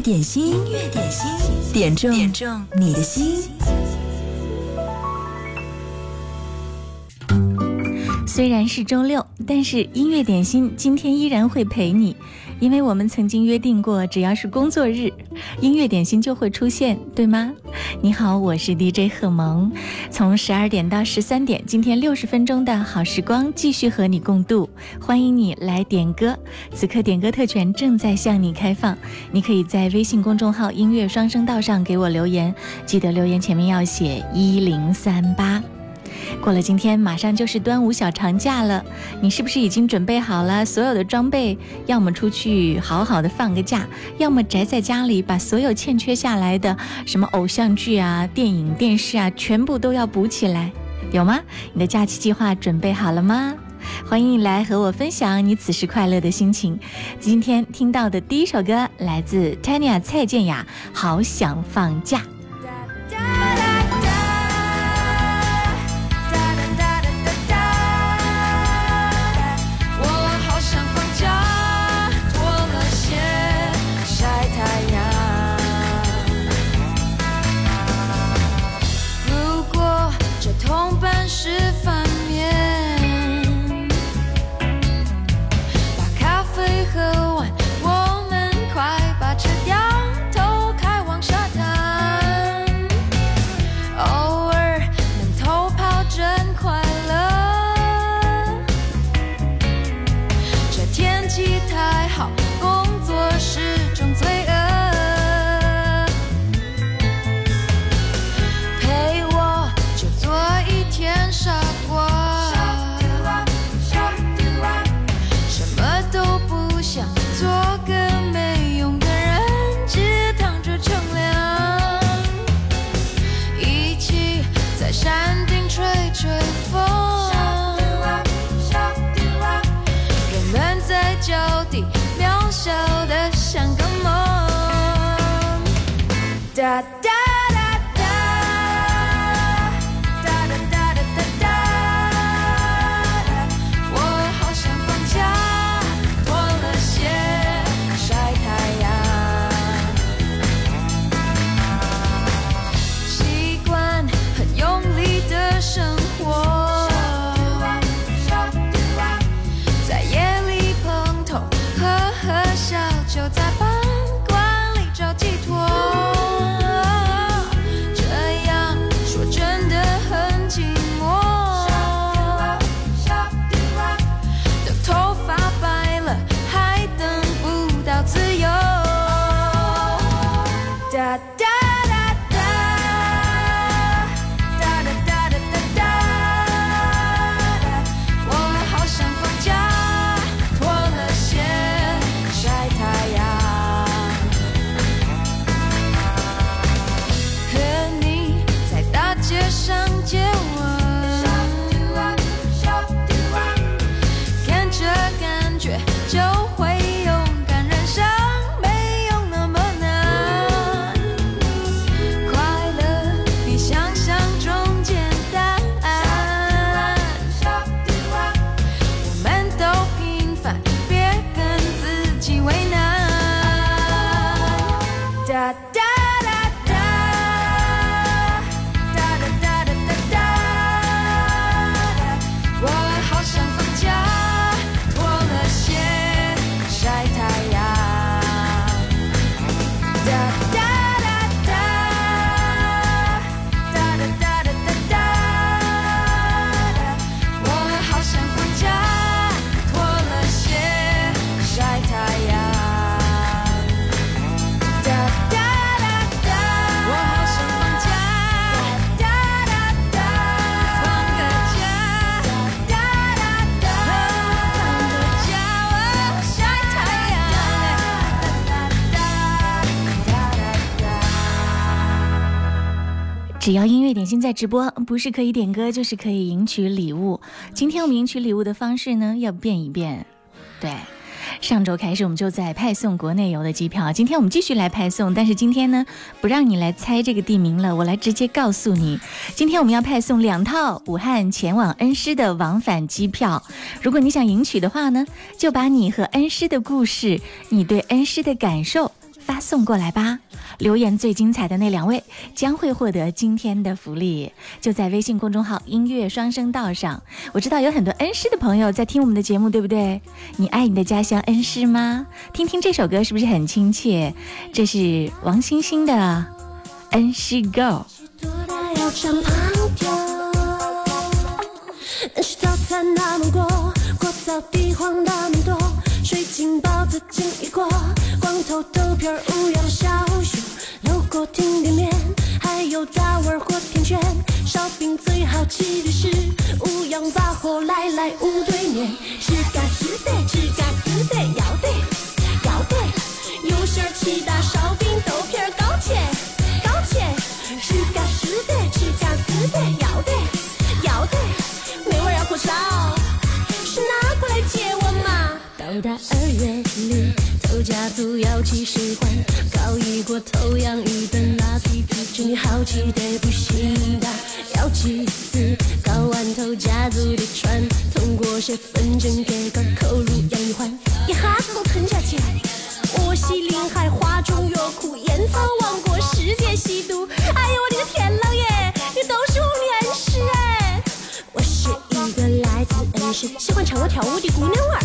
乐点心，音乐点心，点中点中你的心。虽然是周六，但是音乐点心今天依然会陪你，因为我们曾经约定过，只要是工作日，音乐点心就会出现，对吗？你好，我是 DJ 贺萌，从十二点到十三点，今天六十分钟的好时光继续和你共度，欢迎你来点歌，此刻点歌特权正在向你开放，你可以在微信公众号音乐双声道上给我留言，记得留言前面要写一零三八。过了今天，马上就是端午小长假了，你是不是已经准备好了所有的装备？要么出去好好的放个假，要么宅在家里，把所有欠缺下来的什么偶像剧啊、电影、电视啊，全部都要补起来，有吗？你的假期计划准备好了吗？欢迎你来和我分享你此时快乐的心情。今天听到的第一首歌来自 Tanya 蔡健雅，《好想放假》。只要音乐点心在直播，不是可以点歌，就是可以赢取礼物。今天我们赢取礼物的方式呢，要变一变。对，上周开始我们就在派送国内游的机票，今天我们继续来派送，但是今天呢，不让你来猜这个地名了，我来直接告诉你，今天我们要派送两套武汉前往恩施的往返机票。如果你想赢取的话呢，就把你和恩施的故事，你对恩施的感受。发送过来吧。留言最精彩的那两位将会获得今天的福利，就在微信公众号“音乐双声道”上。我知道有很多恩师的朋友在听我们的节目，对不对？你爱你的家乡恩师吗？听听这首歌是不是很亲切？这是王星星的《恩师 Go》。水晶包子片乌鸦的小雪，路过停电面，还有大碗火甜圈，烧饼最好吃的是乌羊杂货，来来乌对面。我头养一顿拉皮皮真好奇对不行的要几次搞完头家族的船通过些纷争给个口如洋玉环一哈子都吞下去我西林海花中药苦烟草王国世界吸毒哎呦我的个天老爷你都是我面恩师哎我是一个来自恩施喜欢唱歌跳舞的姑娘娃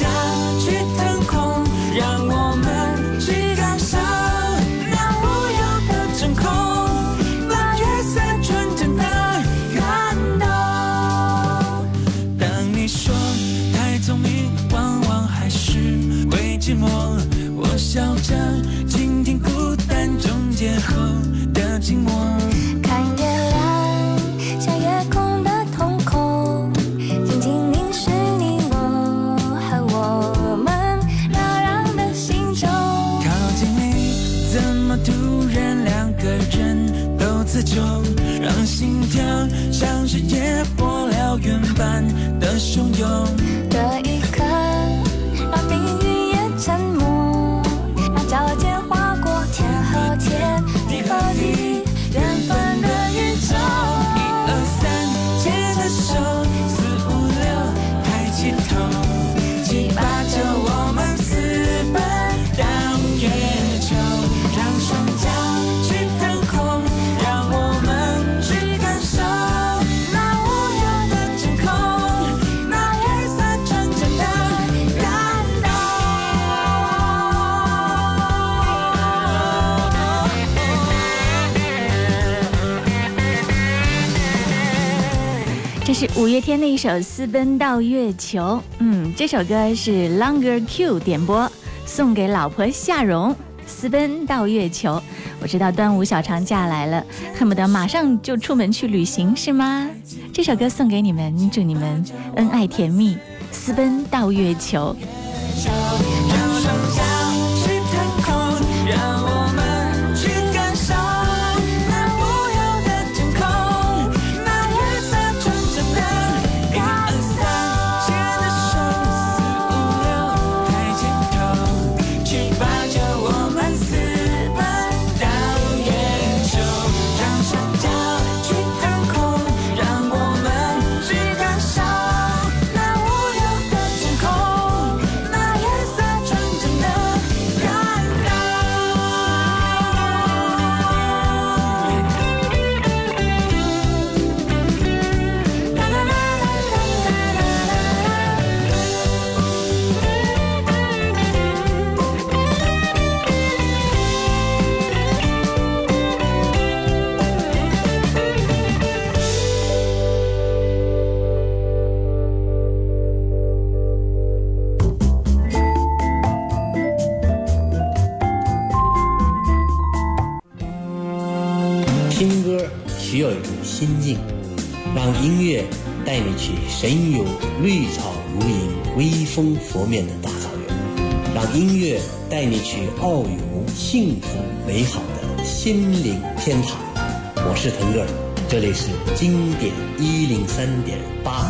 ya. 是五月天的一首私奔到月球。嗯这首歌是 longer q 点播送给老婆夏蓉私奔到月球我知道端午小长假来了恨不得马上就出门去旅行是吗？这首歌送给你们祝你们恩爱甜蜜私奔到月球。需要一种心境让音乐带你去神游绿草如茵微风拂面的大草原让音乐带你去遨游幸福美好的心灵天堂。我是腾格尔这里是经典一零三点八。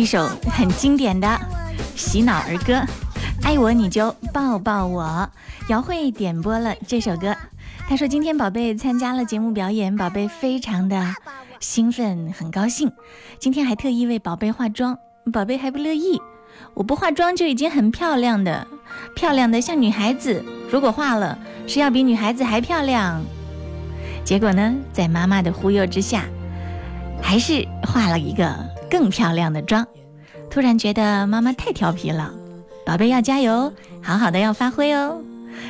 一首很经典的洗脑儿歌。爱我你就抱抱我。姚慧点播了这首歌。她说今天宝贝参加了节目表演宝贝非常的兴奋很高兴。今天还特意为宝贝化妆宝贝还不乐意。我不化妆就已经很漂亮的漂亮的像女孩子。如果化了是要比女孩子还漂亮。结果呢在妈妈的忽悠之下还是化了一个更漂亮的妆。突然觉得妈妈太调皮了，宝贝要加油，好好的要发挥哦。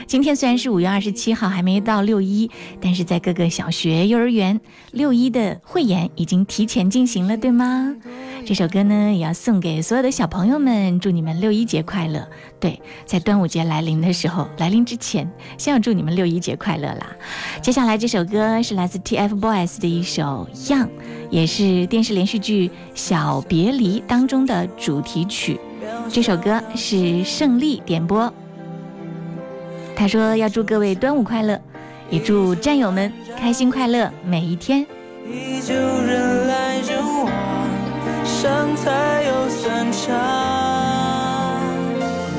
今天虽然是五月二十七号，还没到六一，但是在各个小学、幼儿园，六一的汇演已经提前进行了，对吗？这首歌呢，也要送给所有的小朋友们，祝你们六一节快乐。对，在端午节来临的时候，来临之前，先要祝你们六一节快乐啦。接下来这首歌是来自 TFBOYS 的一首《Young》，也是电视连续剧《小别离》当中的主题曲。这首歌是胜利点播。他说要祝各位端午快乐，也祝战友们开心快乐每一天。依旧人来人往，伤才有散场。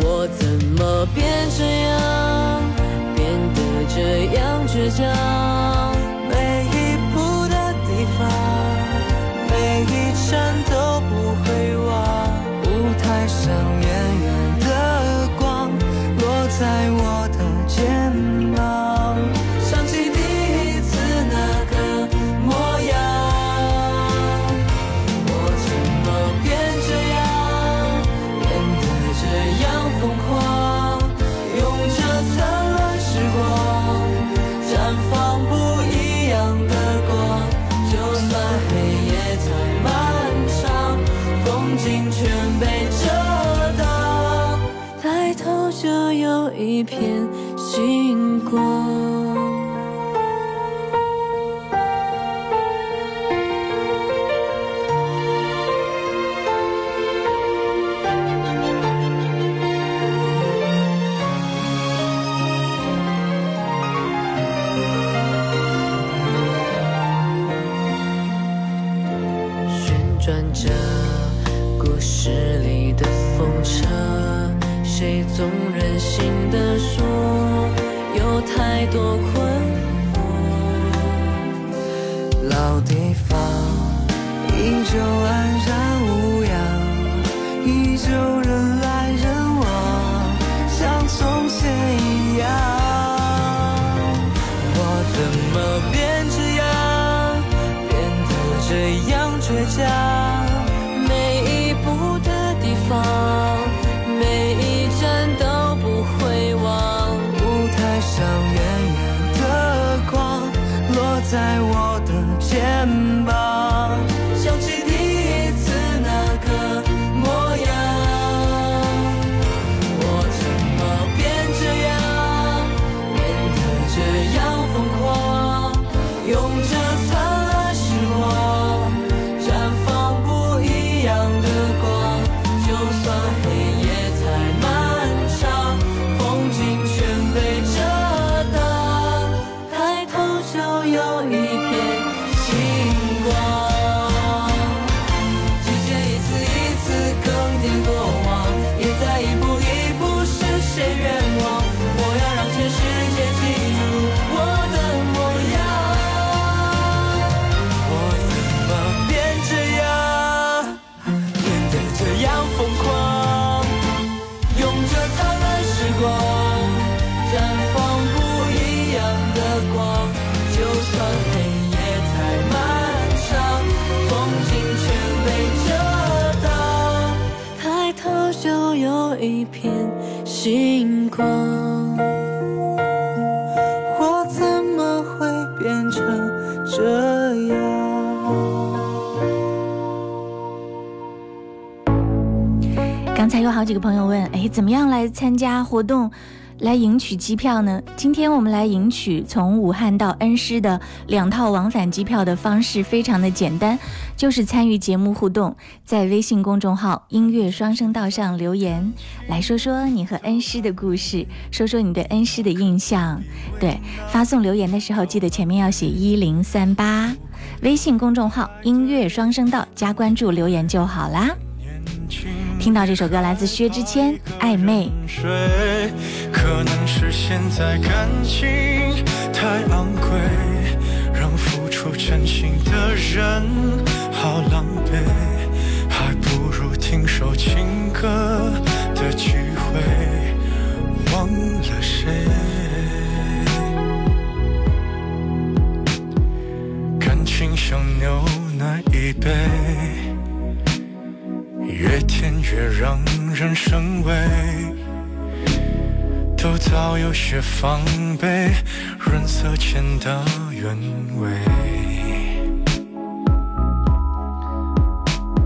我怎么变这样，变得这样倔强？星光。我怎么会变成这样？刚才有好几个朋友问，哎，怎么样来参加活动，来赢取机票呢？今天我们来赢取从武汉到恩施的两套往返机票的方式非常的简单，就是参与节目互动，在微信公众号“音乐双声道”上留言，来说说你和恩施的故事，说说你对恩施的印象。对，发送留言的时候记得前面要写一零三八，微信公众号“音乐双声道”加关注留言就好啦。听到这首歌来自薛之谦，《暧昧》。可能是现在感情太昂贵，让付出真心的人防备，润色前的原味。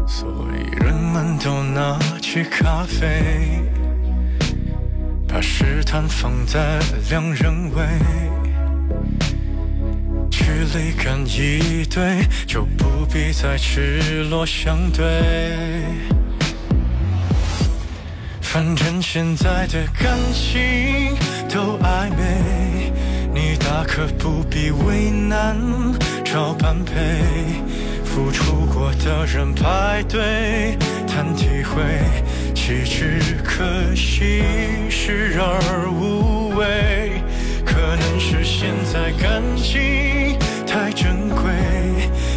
所以人们都拿起咖啡，把试探放在两人位，距离感一对，就不必再赤裸相对。反正现在的感情都暧昧，你大可不必为难找般配。付出过的人排队谈体会，岂止可惜视而无味。可能是现在感情太珍贵，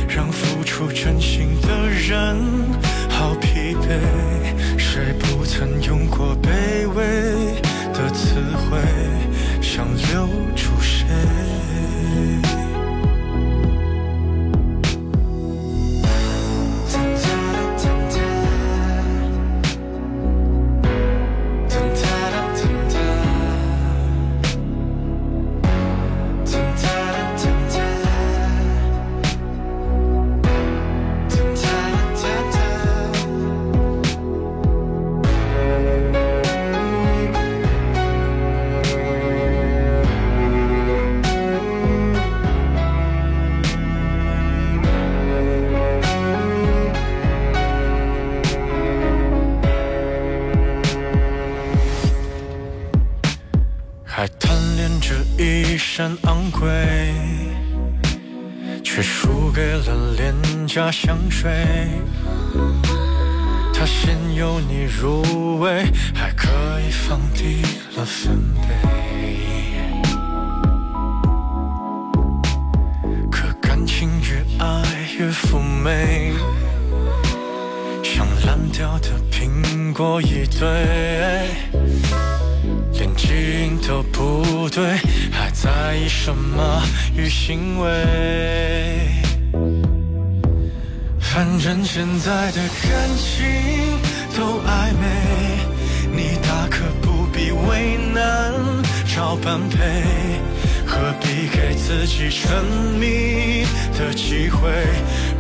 让付出真心的人好疲惫。曾用过卑微的词汇，水。它先由你入味，还可以放低了分贝。可感情越爱越妩媚，像烂掉的苹果一堆。连基因都不对，还在意什么与行为？现在的感情都暧昧，你大可不必为难找般配，何必给自己沉迷的机会？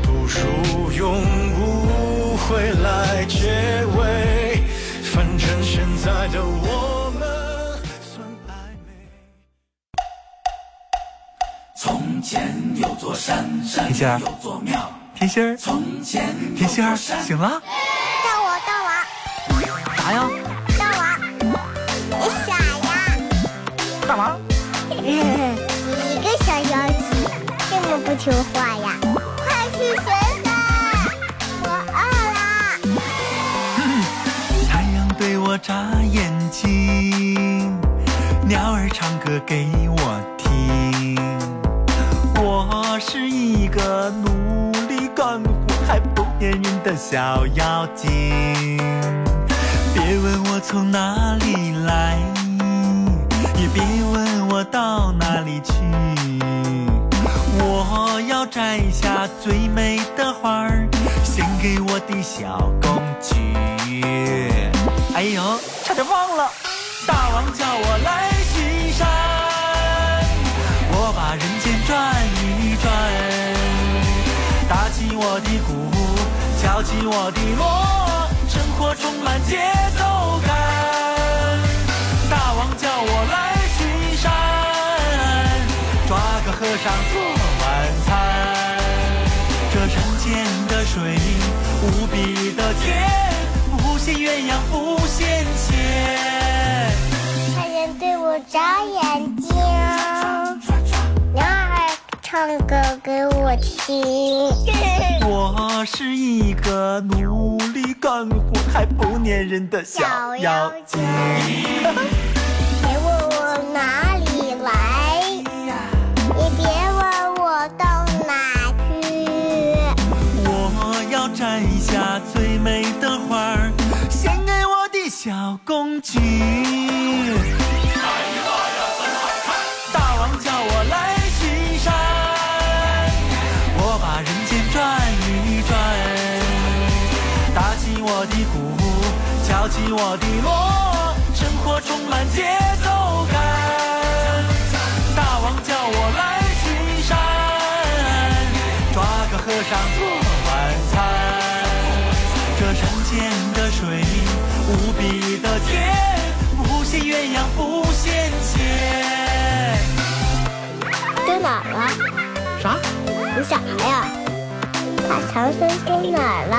不如用误会来结尾。反正现在的我们算暧昧。从前有座山，山仙儿有座庙。甜心儿，从前甜心儿，醒了？到我大王啥呀？大王，你傻呀？干嘛？你一个小妖精，这么不听话呀？快去学吧，我饿了。太阳对我眨眼睛，鸟儿唱歌给我听。我是一个还不粘人的小妖精。别问我从哪里来，也别问我到哪里去。我要摘下最美的花儿，献给我的小公举。哎呦，差点忘了，大王叫我来巡山，我把人间转一转，打起我的鼓，敲起我的锣，生活充满节奏感。大王叫我来巡山，抓个和尚做晚餐。这山间的水无比的甜，不羡鸳鸯不羡仙。太阳对我眨眼睛，鸟儿唱歌给我听。我是一个努力干活还不粘人的小妖精。别问我哪里来，也别问我到哪去。我要摘下最美的花儿，献给我的小公举。我的落，生活充满节奏感。大王叫我来巡山，抓个和尚做晚餐。这山间的水无比的甜，不羡鸳鸯不羡仙。去哪儿了？啥？你啥呀？把唐僧丢哪儿了？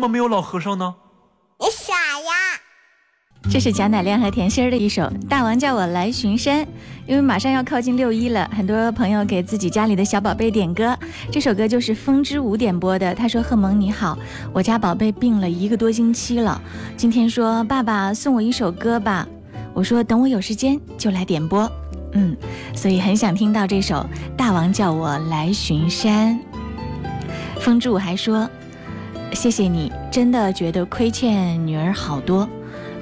么没有老和尚呢？你傻呀？这是贾乃亮和甜心儿的一首《大王叫我来巡山》，因为马上要靠近六一了，很多朋友给自己家里的小宝贝点歌。这首歌就是风之舞点播的。他说：“贺萌你好，我家宝贝病了一个多星期了，今天说爸爸送我一首歌吧。”我说：“等我有时间就来点播。”嗯，所以很想听到这首《大王叫我来巡山》。风之舞还说：“谢谢你，真的觉得亏欠女儿好多。”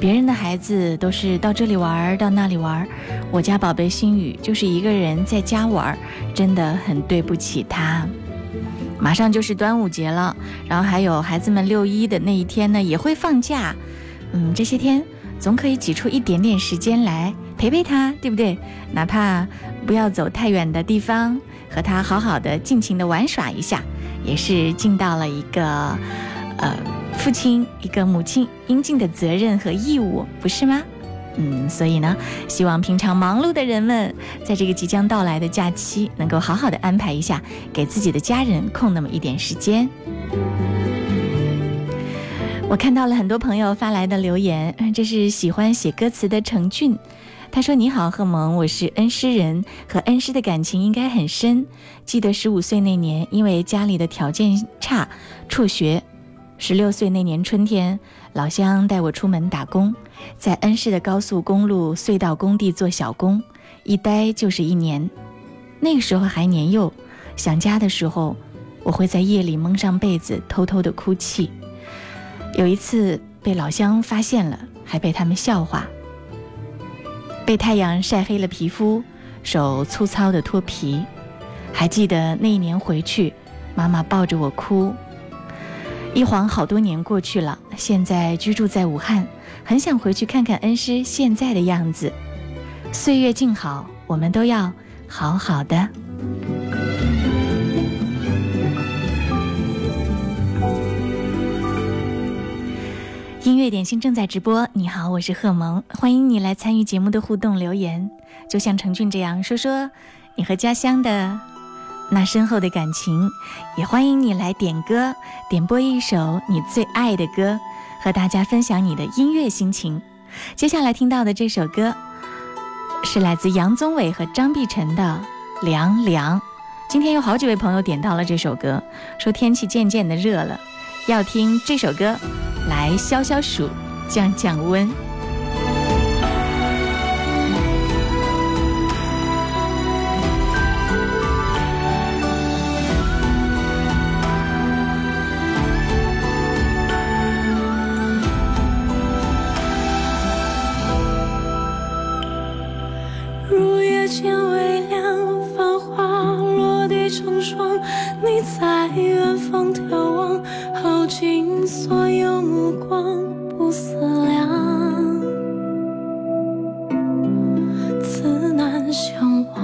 别人的孩子都是到这里玩儿，到那里玩儿，我家宝贝心雨就是一个人在家玩儿，真的很对不起他。马上就是端午节了，然后还有孩子们六一的那一天呢，也会放假。嗯，这些天总可以挤出一点点时间来陪陪他，对不对？哪怕不要走太远的地方，和他好好的尽情的玩耍一下，也是尽到了一个，呃。父亲一个母亲应尽的责任和义务，不是吗？嗯，所以呢，希望平常忙碌的人们，在这个即将到来的假期，能够好好的安排一下，给自己的家人空那么一点时间。我看到了很多朋友发来的留言，这是喜欢写歌词的程俊，他说：“你好，贺萌，我是恩施人，和恩师的感情应该很深。记得十五岁那年，因为家里的条件差，辍学。”十六岁那年春天，老乡带我出门打工，在恩施的高速公路隧道工地做小工，一待就是一年。那个时候还年幼，想家的时候，我会在夜里蒙上被子，偷偷的哭泣。有一次被老乡发现了，还被他们笑话。被太阳晒黑了皮肤，手粗糙的脱皮。还记得那一年回去，妈妈抱着我哭。一晃好多年过去了，现在居住在武汉，很想回去看看恩师现在的样子。岁月静好，我们都要好好的。乐点心正在直播，你好，我是贺萌，欢迎你来参与节目的互动留言，就像程俊这样说说你和家乡的。那深厚的感情，也欢迎你来点歌，点播一首你最爱的歌，和大家分享你的音乐心情。接下来听到的这首歌，是来自杨宗纬和张碧晨的《凉凉》。今天有好几位朋友点到了这首歌，说天气渐渐的热了，要听这首歌来消消暑、降降温。入夜渐微凉，繁花落地成霜。你在远方望不思量，此难相忘。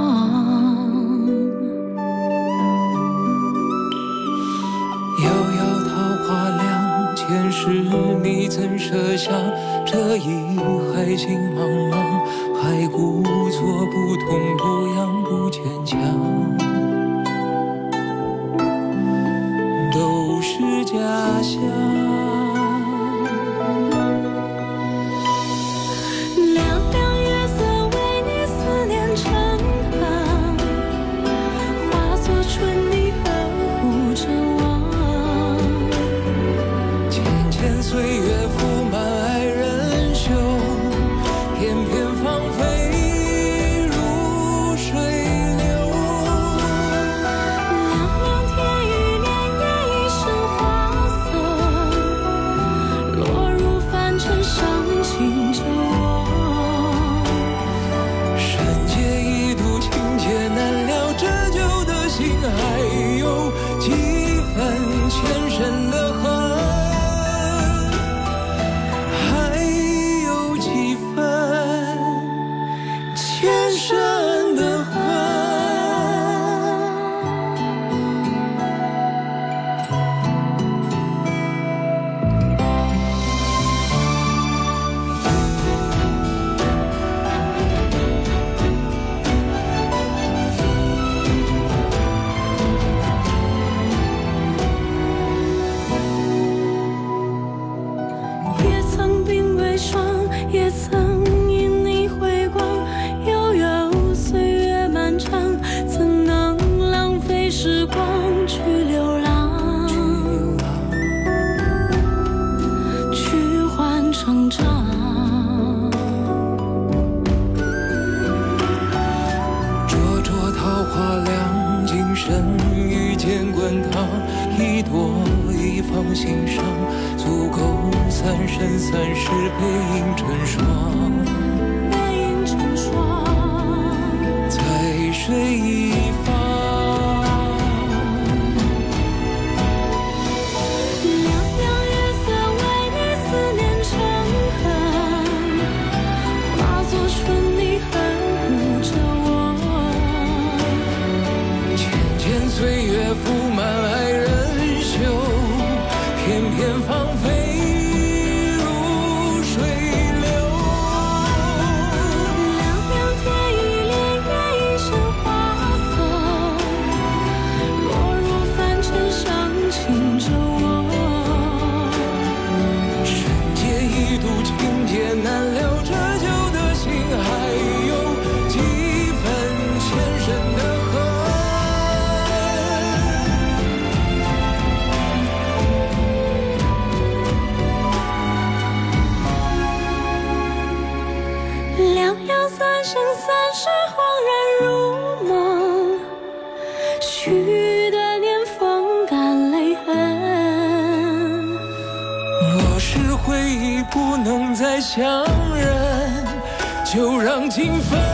遥遥桃花凉，前世你怎舍下这一海情茫茫，还故作不。情劫难了，折旧的心还有几分前生的恨？两两三生三世。能再相认就让情分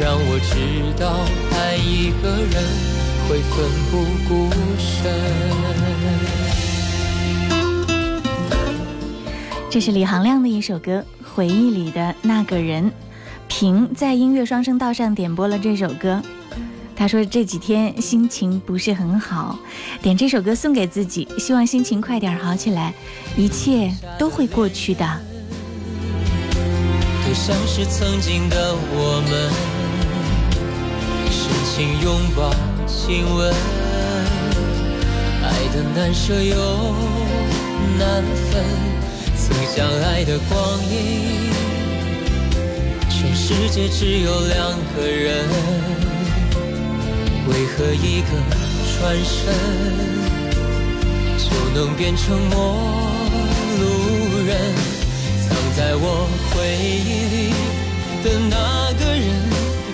让我知道爱一个人会奋不顾身。这是李行亮的一首歌《回忆里的那个人》，平在音乐双声道上点播了这首歌。他说这几天心情不是很好，点这首歌送给自己，希望心情快点好起来，一切都会过去的。就像是曾经的我们，深情拥抱亲吻，爱的难舍又难分，曾相爱的光阴，全世界只有两个人。为何一个转身就能变成陌路人？藏在我回忆里的那个人，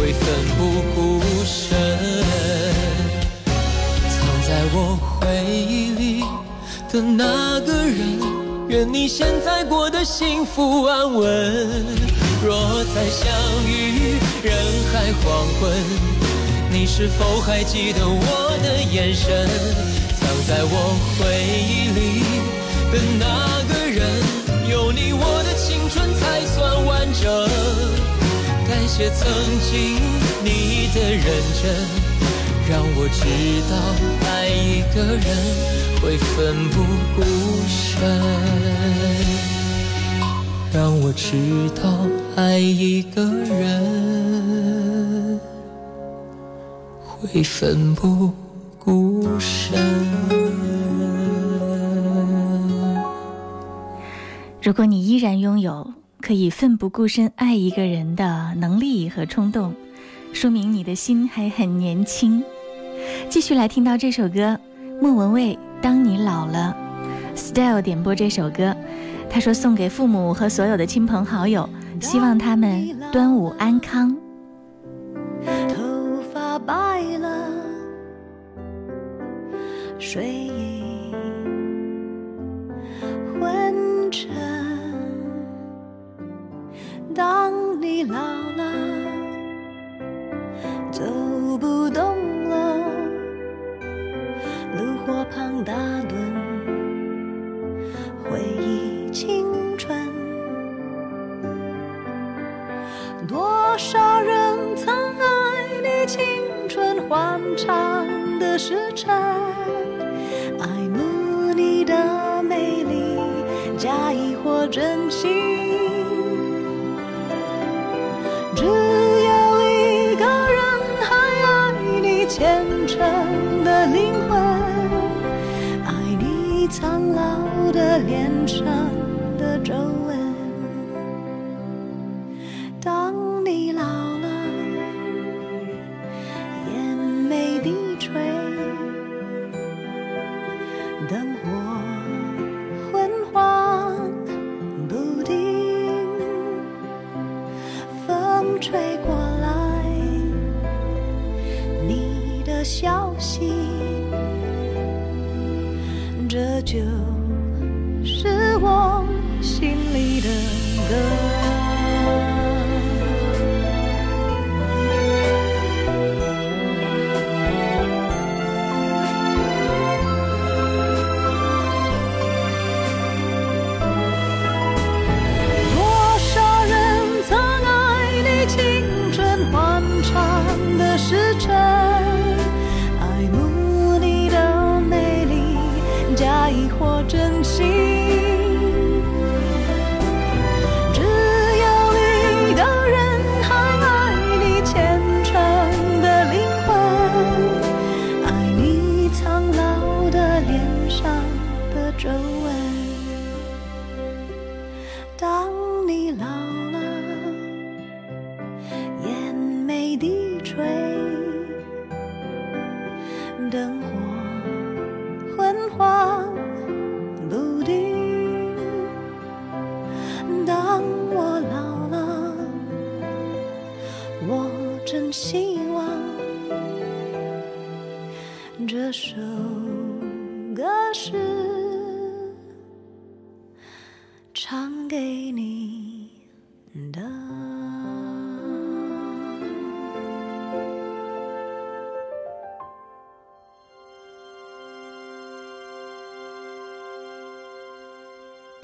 会奋不顾身。藏在我回忆里的那个人，愿你现在过得幸福安稳。若再相遇人海黄昏。你是否还记得我的眼神？藏在我回忆里的那个人，有你我的青春才算完整。感谢曾经你的认真，让我知道爱一个人会奋不顾身。让我知道爱一个人。会奋不顾身。如果你依然拥有可以奋不顾身爱一个人的能力和冲动，说明你的心还很年轻。继续来听到这首歌，莫文蔚《当你老了》，Style 点播这首歌，他说送给父母和所有的亲朋好友，希望他们端午安康。头发白了睡意昏沉。当你老了，走不动了，炉火旁打盹，回忆青春。多少人曾爱你青春欢畅的时辰。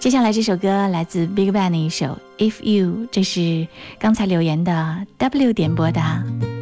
接下来这首歌来自 big bang 的一首 if you 这是刚才留言的 w 点播的。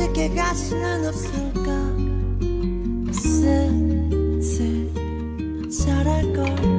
쉽게 갈 수는 없으니까? 슬슬 잘할걸.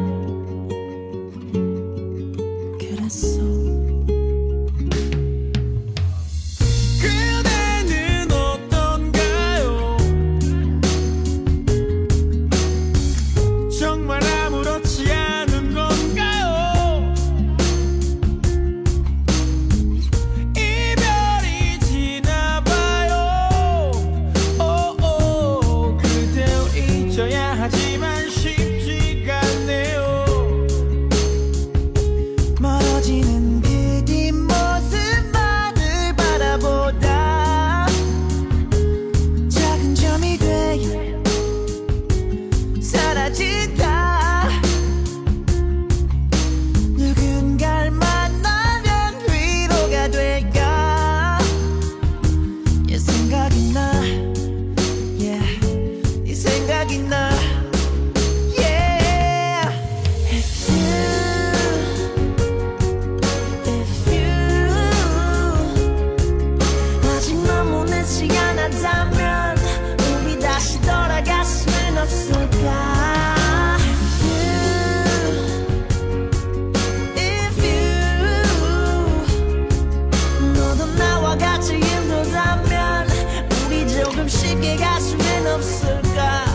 가슴엔 없을까?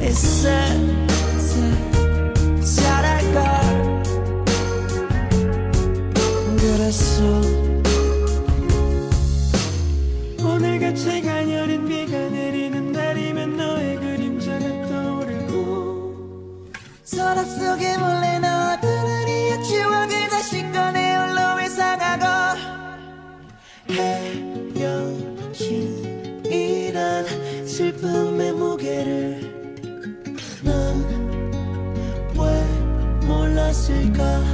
있을 때 잘할걸. 그랬어. 오늘같이 가녀린 비가 내리는 날이면 너의 그림자가 떠오르고 서랍 속에 歌